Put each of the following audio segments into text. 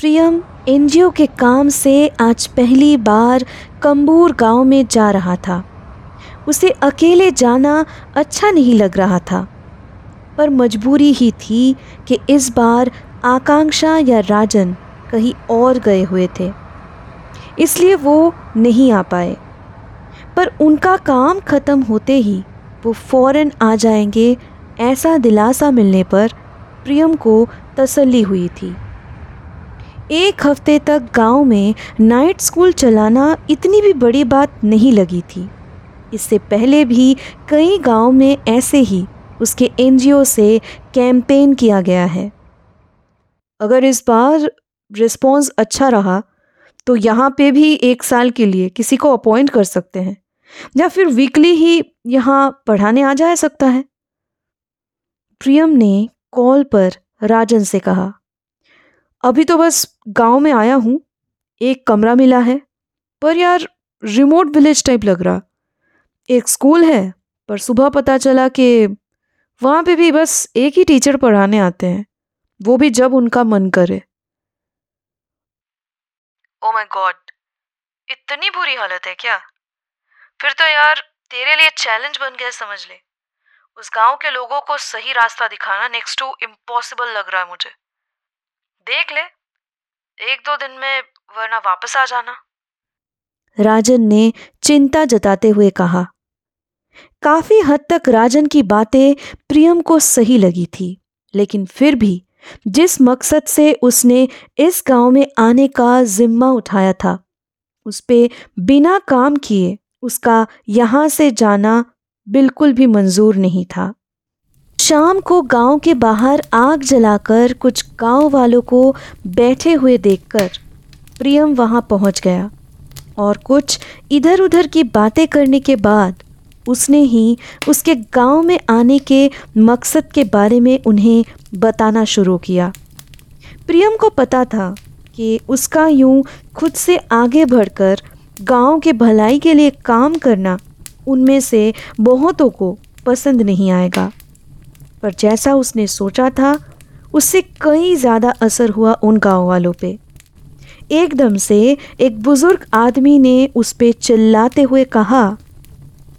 प्रियम, NGO के काम से आज पहली बार कंबूर गाँव में जा रहा था। उसे अकेले जाना अच्छा नहीं लग रहा था, पर मजबूरी ही थी कि इस बार आकांक्षा या राजन कहीं और गए हुए थे। इसलिए वो नहीं आ पाए। पर उनका काम ख़त्म होते ही वो फ़ौरन आ जाएँगे ऐसा दिलासा मिलने पर प्रियम को तसल्ली हुई थी। एक हफ़्ते तक गाँव में नाइट स्कूल चलाना इतनी भी बड़ी बात नहीं लगी थी। इससे पहले भी कई गाँव में ऐसे ही उसके एनजीओ से कैंपेन किया गया है। अगर इस बार रिस्पॉन्स अच्छा रहा तो यहाँ पे भी एक साल के लिए किसी को अपॉइंट कर सकते हैं। या फिर वीकली ही यहाँ पढ़ाने आ जा सकता है। प्रियम ने कॉल पर राजन से कहा अभी तो बस गाँव में आया हूँ, एक कमरा मिला है, पर यार रिमोट विलेज टाइप लग रहा। एक स्कूल है, पर सुबह पता चला कि वहाँ पे भी बस एक ही टीचर पढ़ाने आते हैं, वो भी जब उनका मन करे। ओ माय गॉड इतनी बुरी हालत है क्या? फिर तो यार तेरे लिए चैलेंज बन गया समझ ले। उस गाँव के लोगों को सही रास्ता दिखाना नेक्स्ट टू इम्पॉसिबल लग रहा है मुझे। देख ले। एक दो दिन में वरना वापस आ जाना। राजन ने चिंता जताते हुए कहा। काफ़ी हद तक राजन की बातें प्रियम को सही लगी थी, लेकिन फिर भी जिस मकसद से उसने इस गाँव में आने का जिम्मा उठाया था, उस पे बिना काम किए उसका यहाँ से जाना बिल्कुल भी मंजूर नहीं था। शाम को गाँव के बाहर आग जलाकर कुछ गाँव वालों को बैठे हुए देखकर प्रियम वहाँ पहुँच गया और कुछ इधर उधर की बातें करने के बाद उसने ही उसके गाँव में आने के मकसद के बारे में उन्हें बताना शुरू किया। प्रियम को पता था कि उसका यूँ खुद से आगे बढ़कर गाँव के भलाई के लिए काम करना उनमें से बहुतों को पसंद नहीं आएगा। पर जैसा उसने सोचा था, उससे कई ज़्यादा असर हुआ उन गाँव वालों पे। एकदम से एक बुज़ुर्ग आदमी ने उस पर चिल्लाते हुए कहा,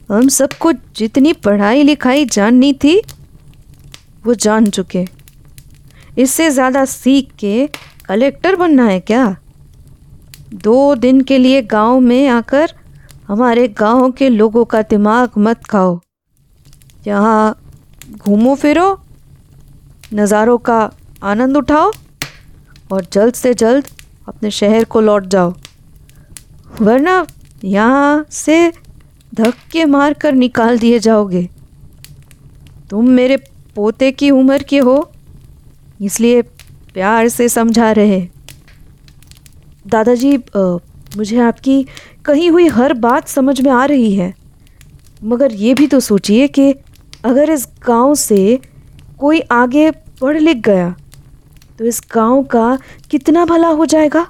हम सबको जितनी पढ़ाई लिखाई जाननी थी, वो जान चुके। इससे ज़्यादा सीख के कलेक्टर बनना है क्या? दो दिन के लिए गाँव में आकर हमारे गाँव के लोगों का दिमाग मत खाओ। यहाँ घूमो, फिरो। नज़ारों का आनंद उठाओ और जल्द से जल्द अपने शहर को लौट जाओ। वरना यहाँ से धक्के मार कर निकाल दिए जाओगे। तुम मेरे पोते की उम्र के हो, इसलिए प्यार से समझा रहे। दादाजी मुझे आपकी कही हुई हर बात समझ में आ रही है, मगर ये भी तो सोचिए कि अगर इस गाँव से कोई आगे पढ़ लिख गया तो इस गाँव का कितना भला हो जाएगा?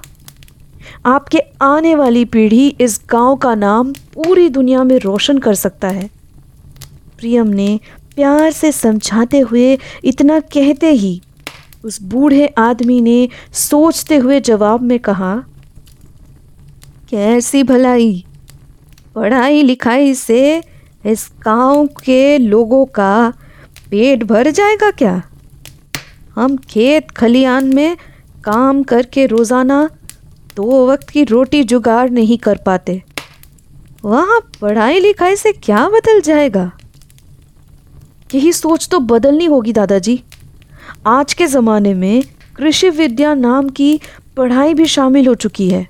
आपके आने वाली पीढ़ी इस गाँव का नाम पूरी दुनिया में रोशन कर सकता है। प्रियम ने प्यार से समझाते हुए इतना कहते ही उस बूढ़े आदमी ने सोचते हुए जवाब में कहा, कैसी भलाई? पढ़ाई लिखाई से इस गाँव के लोगों का पेट भर जाएगा क्या? हम खेत खलियान में काम करके रोज़ाना दो वक्त की रोटी जुगाड़ नहीं कर पाते। वहाँ पढ़ाई लिखाई से क्या बदल जाएगा? यही सोच तो बदलनी होगी दादाजी। आज के ज़माने में कृषि विद्या नाम की पढ़ाई भी शामिल हो चुकी है,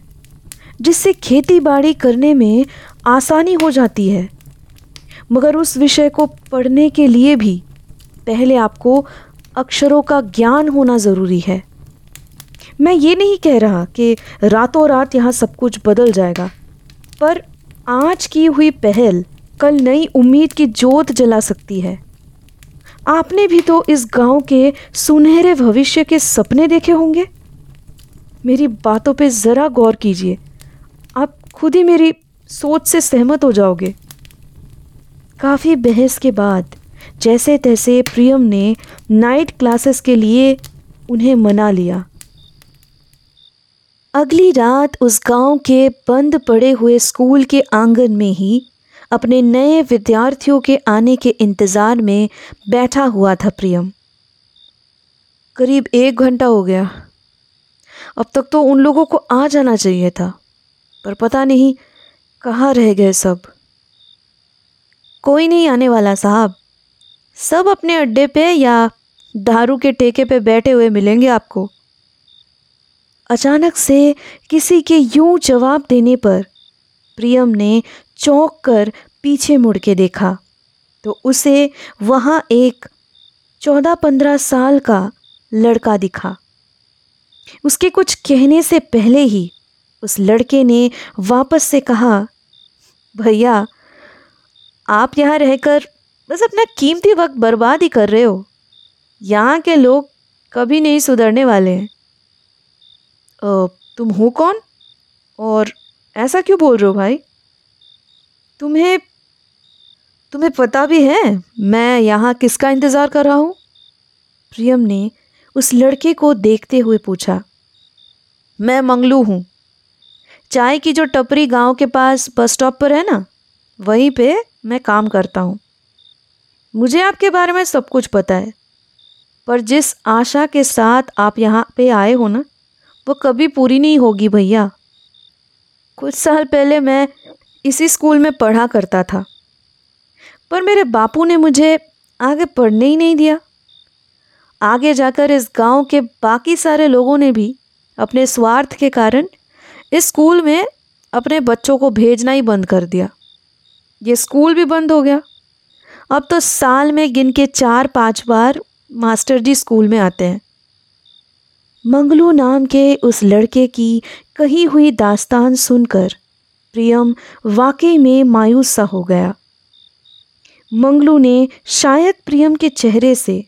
जिससे खेती बाड़ी करने में आसानी हो जाती है। मगर उस विषय को पढ़ने के लिए भी पहले आपको अक्षरों का ज्ञान होना ज़रूरी है। मैं ये नहीं कह रहा कि रातों रात यहाँ सब कुछ बदल जाएगा, पर आज की हुई पहल कल नई उम्मीद की जोत जला सकती है। आपने भी तो इस गाँव के सुनहरे भविष्य के सपने देखे होंगे। मेरी बातों पे ज़रा गौर कीजिए। आप खुद ही मेरी सोच से सहमत हो जाओगे। काफ़ी बहस के बाद जैसे तैसे प्रियम ने नाइट क्लासेस के लिए उन्हें मना लिया। अगली रात उस गाँव के बंद पड़े हुए स्कूल के आँगन में ही अपने नए विद्यार्थियों के आने के इंतज़ार में बैठा हुआ था प्रियम। करीब एक घंटा हो गया। अब तक तो उन लोगों को आ जाना चाहिए था, पर पता नहीं कहाँ रह गए सब। कोई नहीं आने वाला, साहब। सब अपने अड्डे पे या दारू के टेके पे बैठे हुए मिलेंगे आपको। अचानक से किसी के यूँ जवाब देने पर प्रियम ने चौंक कर पीछे मुड़ के देखा। तो उसे वहाँ एक चौदह पंद्रह साल का लड़का दिखा। उसके कुछ कहने से पहले ही उस लड़के ने वापस से कहा, भैया आप यहाँ रहकर बस अपना कीमती वक्त बर्बाद ही कर रहे हो। यहाँ के लोग कभी नहीं सुधरने वाले हैं। तुम हो कौन? और ऐसा क्यों बोल रहे हो भाई? तुम्हें तुम्हें पता भी है मैं यहाँ किसका इंतज़ार कर रहा हूँ? प्रियम ने उस लड़के को देखते हुए पूछा, मैं मंगलू हूँ। चाय की जो टपरी गाँव के पास बस स्टॉप पर है ना, वहीं पे मैं काम करता हूँ। मुझे आपके बारे में सब कुछ पता है। पर जिस आशा के साथ आप यहाँ पे आए हो ना, वो कभी पूरी नहीं होगी भैया। कुछ साल पहले मैं इसी स्कूल में पढ़ा करता था। पर मेरे बापू ने मुझे आगे पढ़ने ही नहीं दिया। आगे जाकर इस गाँव के बाकी सारे लोगों ने भी अपने स्वार्थ के कारण इस स्कूल में अपने बच्चों को भेजना ही बंद कर दिया। ये स्कूल भी बंद हो गया। अब तो साल में गिन के चार पाँच बार मास्टर जी स्कूल में आते हैं। मंगलू नाम के उस लड़के की कही हुई दास्तान सुनकर प्रियम वाकई में मायूस सा हो गया। मंगलू ने शायद प्रियम के चेहरे से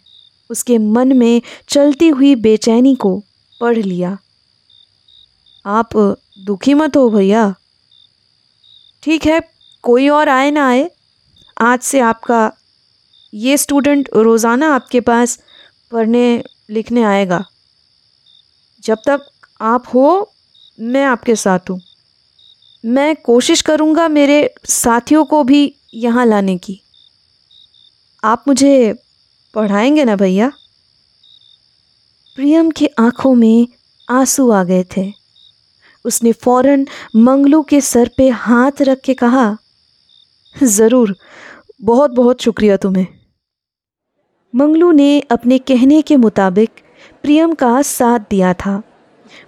उसके मन में चलती हुई बेचैनी को पढ़ लिया। आप दुखी मत हो भैया। ठीक है कोई और आए ना आए, आज से आपका ये स्टूडेंट रोज़ाना आपके पास पढ़ने, लिखने आएगा। जब तक आप हो, मैं आपके साथ हूँ। मैं कोशिश करूँगा मेरे साथियों को भी यहाँ लाने की। आप मुझे पढ़ाएँगे ना भैया? प्रियम की आँखों में आँसू आ गए थे। उसने फ़ौरन मंगलू के सर पे हाथ रख के कहा ज़रूर। बहुत बहुत शुक्रिया तुम्हें। मंगलू ने अपने कहने के मुताबिक प्रियम का साथ दिया था।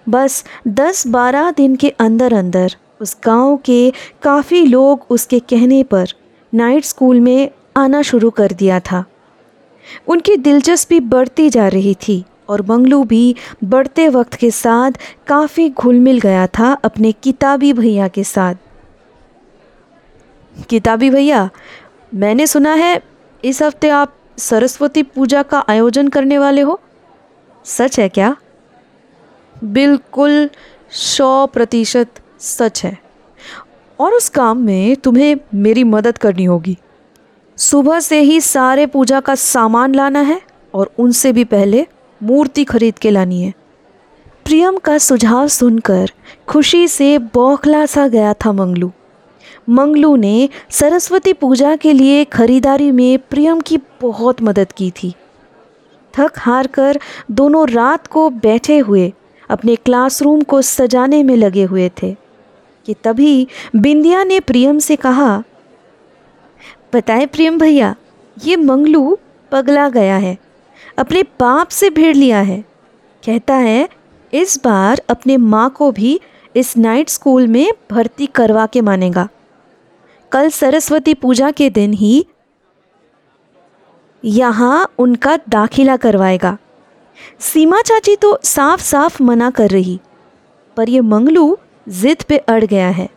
बस दस बारह दिन के अंदर अंदर उस गाँव के काफ़ी लोग उसके कहने पर नाइट स्कूल में आना शुरू कर दिया था। उनकी दिलचस्पी बढ़ती जा रही थी और मंगलू भी बढ़ते वक्त के साथ काफ़ी घुल मिल गया था अपने किताबी भैया के साथ। किताबी भैया, मैंने सुना है इस हफ़्ते आप सरस्वती पूजा का आयोजन करने वाले हो। सच है क्या? बिल्कुल सौ प्रतिशत सच है। और उस काम में तुम्हें मेरी मदद करनी होगी। सुबह से ही सारे पूजा का सामान लाना है और उनसे भी पहले मूर्ति खरीद के लानी है। प्रियम का सुझाव सुनकर खुशी से बौखला सा गया था मंगलू। मंगलू ने सरस्वती पूजा के लिए खरीदारी में प्रियम की बहुत मदद की थी। थक हार कर दोनों रात को बैठे हुए अपने क्लासरूम को सजाने में लगे हुए थे कि तभी बिंदिया ने प्रियम से कहा, बताए प्रियम भैया, ये मंगलू पगला गया है, अपने बाप से भिड़ लिया है। कहता है, इस बार अपने माँ को भी इस नाइट स्कूल में भर्ती करवा के मानेगा। कल सरस्वती पूजा के दिन ही यहाँ उनका दाखिला करवाएगा। सीमा चाची तो साफ़ साफ़ मना कर रही, पर ये मंगलू जिद पे अड़ गया है।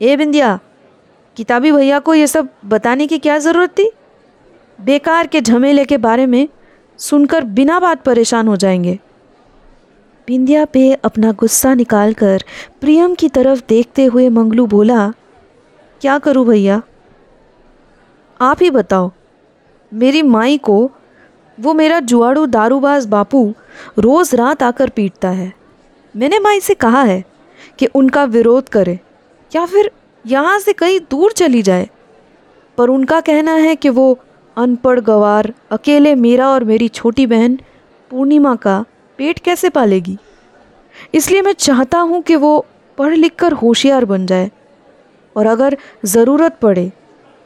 ए बिंदिया, किताबी भैया को ये सब बताने की क्या ज़रूरत थी? बेकार के झमेले के बारे में सुनकर बिना बात परेशान हो जाएँगे। बिंदिया पे अपना गुस्सा निकालकर प्रियम की तरफ़ देखते हुए मंगलू बोला क्या करूँ भैया? आप ही बताओ। मेरी माई को, वो मेरा जुआड़ू दारूबाज बापू रोज़ रात आकर पीटता है। मैंने माई से कहा है कि उनका विरोध करे, या फिर यहाँ से कहीं दूर चली जाए। पर उनका कहना है कि वो अनपढ़ गवार, अकेले मेरा और मेरी छोटी बहन पूर्णिमा का पेट कैसे पालेगी? इसलिए मैं चाहता हूँ कि वो पढ़ लिख कर होशियार बन जाए। और अगर ज़रूरत पड़े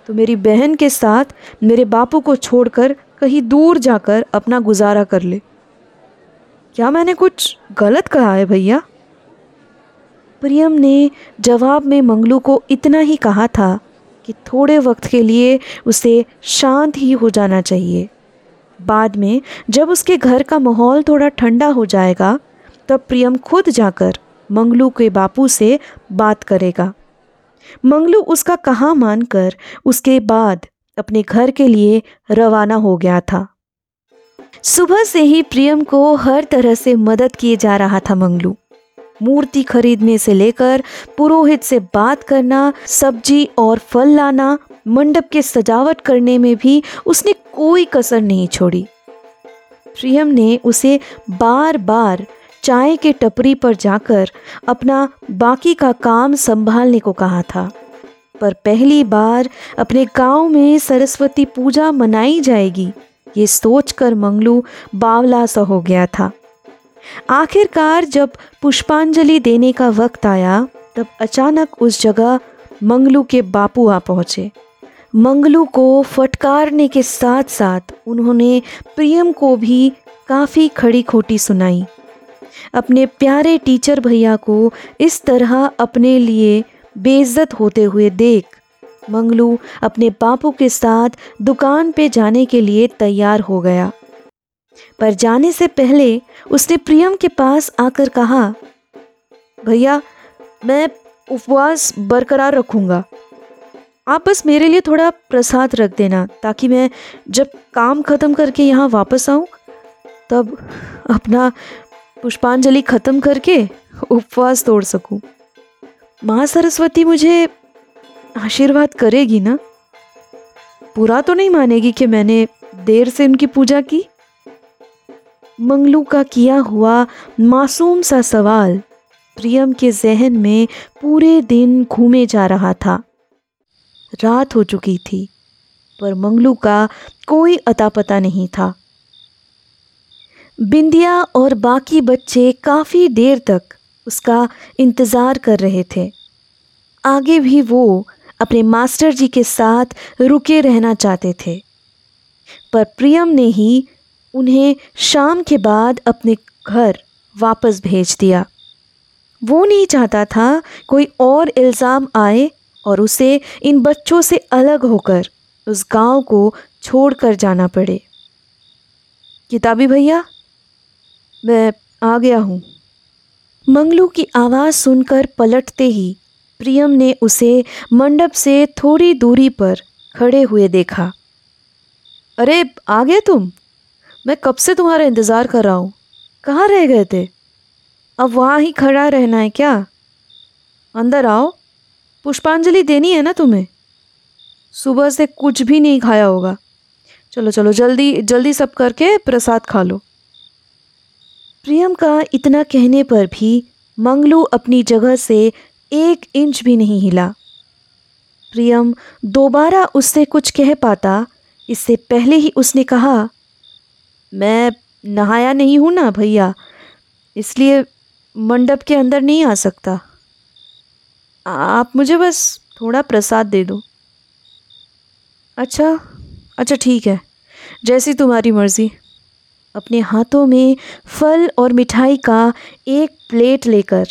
तो मेरी बहन के साथ मेरे बापू को छोड़कर कहीं दूर जाकर अपना गुजारा कर ले। क्या मैंने कुछ गलत कहा है भैया? प्रियम ने जवाब में मंगलू को इतना ही कहा था कि थोड़े वक्त के लिए उसे शांत ही हो जाना चाहिए। बाद में जब उसके घर का माहौल थोड़ा ठंडा हो जाएगा, तब प्रियम खुद जाकर मंगलू के बापू से बात करेगा। मंगलू उसका कहा मानकर उसके बाद अपने घर के लिए रवाना हो गया था। सुबह से ही प्रियम को हर तरह से मदद किए जा रहा था मंगलू। मूर्ति खरीदने से लेकर पुरोहित से बात करना, सब्ज़ी और फल लाना, मंडप के सजावट करने में भी उसने कोई कसर नहीं छोड़ी। प्रियम ने उसे बार बार चाय के टपरी पर जाकर अपना बाकी का काम संभालने को कहा था। पर पहली बार अपने गाँव में सरस्वती पूजा मनाई जाएगी, ये सोचकर मंगलू बावला सा हो गया था। आखिरकार जब पुष्पांजलि देने का वक्त आया, तब अचानक उस जगह मंगलू के बापू आ पहुँचे। मंगलू को फटकारने के साथ साथ उन्होंने प्रियम को भी काफ़ी खड़ी खोटी सुनाई। अपने प्यारे टीचर भैया को इस तरह अपने लिए बेइज्जत होते हुए देख। मंगलू अपने बापू के साथ दुकान पे जाने के लिए तैयार हो गया। पर जाने से पहले उसने प्रियम के पास आकर कहा, भैया, मैं उपवास बरकरार रखूँगा। आप बस मेरे लिए थोड़ा प्रसाद रख देना ताकि मैं जब काम ख़त्म करके यहाँ वापस आऊँ, तब अपना पुष्पांजलि ख़त्म करके उपवास तोड़ सकूँ। माँ सरस्वती मुझे आशीर्वाद करेगी ना? पूरा तो नहीं मानेगी कि मैंने देर से उनकी पूजा की? मंगलू का किया हुआ मासूम सा सवाल प्रियम के जहन में पूरे दिन घूमे जा रहा था। रात हो चुकी थी, पर मंगलू का कोई अता पता नहीं था। बिंदिया और बाकी बच्चे काफ़ी देर तक उसका इंतज़ार कर रहे थे। आगे भी वो अपने मास्टर जी के साथ रुके रहना चाहते थे। पर प्रियम ने ही उन्हें शाम के बाद अपने घर वापस भेज दिया। वो नहीं चाहता था कोई और इल्ज़ाम आए और उसे इन बच्चों से अलग होकर उस गाँव को छोड़कर जाना पड़े। किताबी भैया मैं आ गया हूँ। मंगलू की आवाज़ सुनकर पलटते ही प्रियम ने उसे मंडप से थोड़ी दूरी पर खड़े हुए देखा। अरे, आ गए तुम? मैं कब से तुम्हारा इंतज़ार कर रहा हूँ? कहाँ रह गए थे? अब वहाँ ही खड़ा रहना है क्या? अंदर आओ। पुष्पांजलि देनी है ना तुम्हें? सुबह से कुछ भी नहीं खाया होगा। चलो चलो, जल्दी जल्दी सब करके प्रसाद खा लो। प्रियम का इतना कहने पर भी मंगलू अपनी जगह से एक इंच भी नहीं हिला। प्रियम दोबारा उससे कुछ कह पाता। इससे पहले ही उसने कहा, मैं नहाया नहीं हूँ ना भैया, इसलिए मंडप के अंदर नहीं आ सकता। आप मुझे बस थोड़ा प्रसाद दे दो। अच्छा अच्छा ठीक है, जैसी तुम्हारी मर्ज़ी। अपने हाथों में फल और मिठाई का एक प्लेट लेकर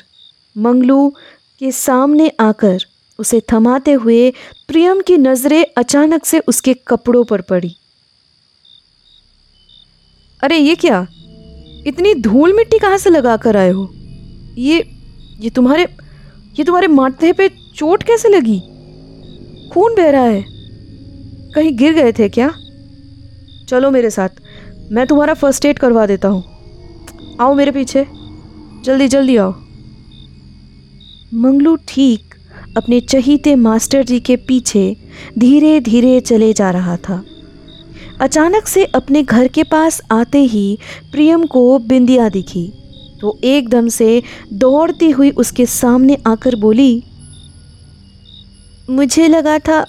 मंगलू के सामने आकर उसे थमाते हुए प्रियम की नज़रें अचानक से उसके कपड़ों पर पड़ी। अरे, ये क्या? इतनी धूल मिट्टी कहाँ से लगा कर आए हो? ये ये तुम्हारे ये तुम्हारे माथे पे चोट कैसे लगी? खून बह रहा है। कहीं गिर गए थे क्या? चलो मेरे साथ। मैं तुम्हारा फ़र्स्ट एड करवा देता हूँ। आओ मेरे पीछे। जल्दी जल्दी आओ। मंगलू ठीक अपने चहीते मास्टर जी के पीछे धीरे धीरे चले जा रहा था। अचानक से अपने घर के पास आते ही प्रियम को बिंदिया दिखी। तो एकदम से दौड़ती हुई उसके सामने आकर बोली, मुझे लगा था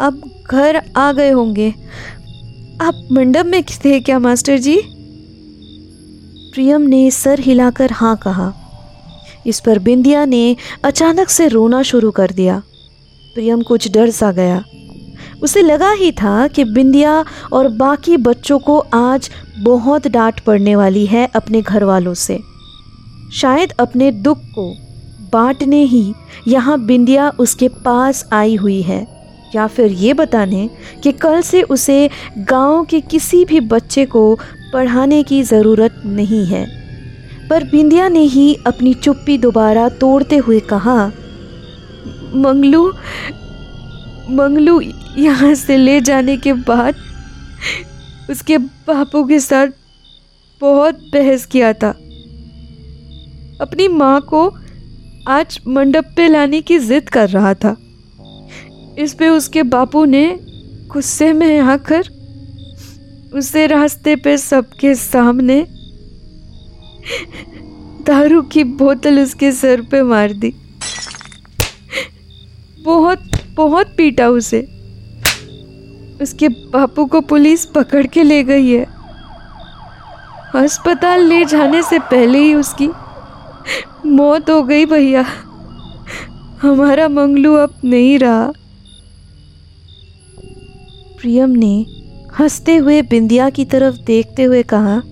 अब घर आ गए होंगे। आप मंडप में थे क्या, मास्टर जी? प्रियम ने सर हिलाकर हाँ कहा। इस पर बिंदिया ने अचानक से रोना शुरू कर दिया। प्रियम कुछ डर सा गया। उसे लगा ही था कि बिंदिया और बाकी बच्चों को आज बहुत डांट पड़ने वाली है अपने घर वालों से। शायद अपने दुख को बांटने ही यहाँ बिंदिया उसके पास आई हुई है। या फिर ये बताने कि कल से उसे गाँव के किसी भी बच्चे को पढ़ाने की ज़रूरत नहीं है। पर बिंदिया ने ही अपनी चुप्पी दोबारा तोड़ते हुए कहा, मंगलू मंगलू, यहाँ से ले जाने के बाद उसके बापू के साथ बहुत बहस किया था। अपनी माँ को आज मंडप पे लाने की ज़िद कर रहा था। इस पे उसके बापू ने गुस्से में आकर उसे रास्ते पे सबके सामने दारू की बोतल उसके सर पे मार दी। बहुत बहुत पीटा उसे। उसके बापू को पुलिस पकड़ के ले गई है। अस्पताल ले जाने से पहले ही उसकी मौत हो गई भैया। हमारा मंगलू अब नहीं रहा। प्रियम ने हँसते हुए बिंदिया की तरफ़ देखते हुए कहा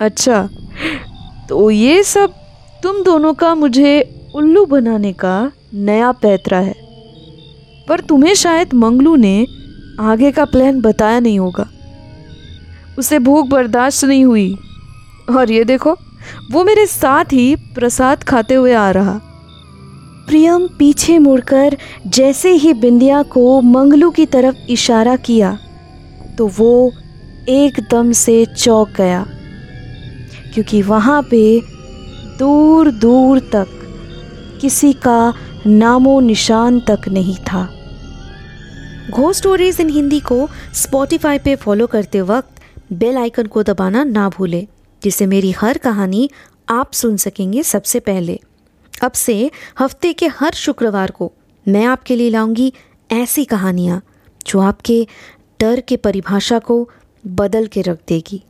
अच्छा तो ये सब तुम दोनों का मुझे उल्लू बनाने का नया पैतरा है। पर तुम्हें शायद मंगलू ने आगे का प्लान बताया नहीं होगा। उसे भूख बर्दाश्त नहीं हुई। और ये देखो, वो मेरे साथ ही प्रसाद खाते हुए आ रहा। प्रियम पीछे मुड़कर जैसे ही बिंदिया को मंगलू की तरफ़ इशारा किया तो वो एकदम से चौंक गया, क्योंकि वहाँ पे दूर दूर तक किसी का नामो निशान तक नहीं था। घो स्टोरीज इन हिंदी को स्पॉटिफाई पे फॉलो करते वक्त बेल आइकन को दबाना ना भूलें, जिससे मेरी हर कहानी आप सुन सकेंगे सबसे पहले। अब से हफ़्ते के हर शुक्रवार को मैं आपके लिए लाऊँगी ऐसी कहानियाँ, जो आपके डर के परिभाषा को बदल के रख देगी।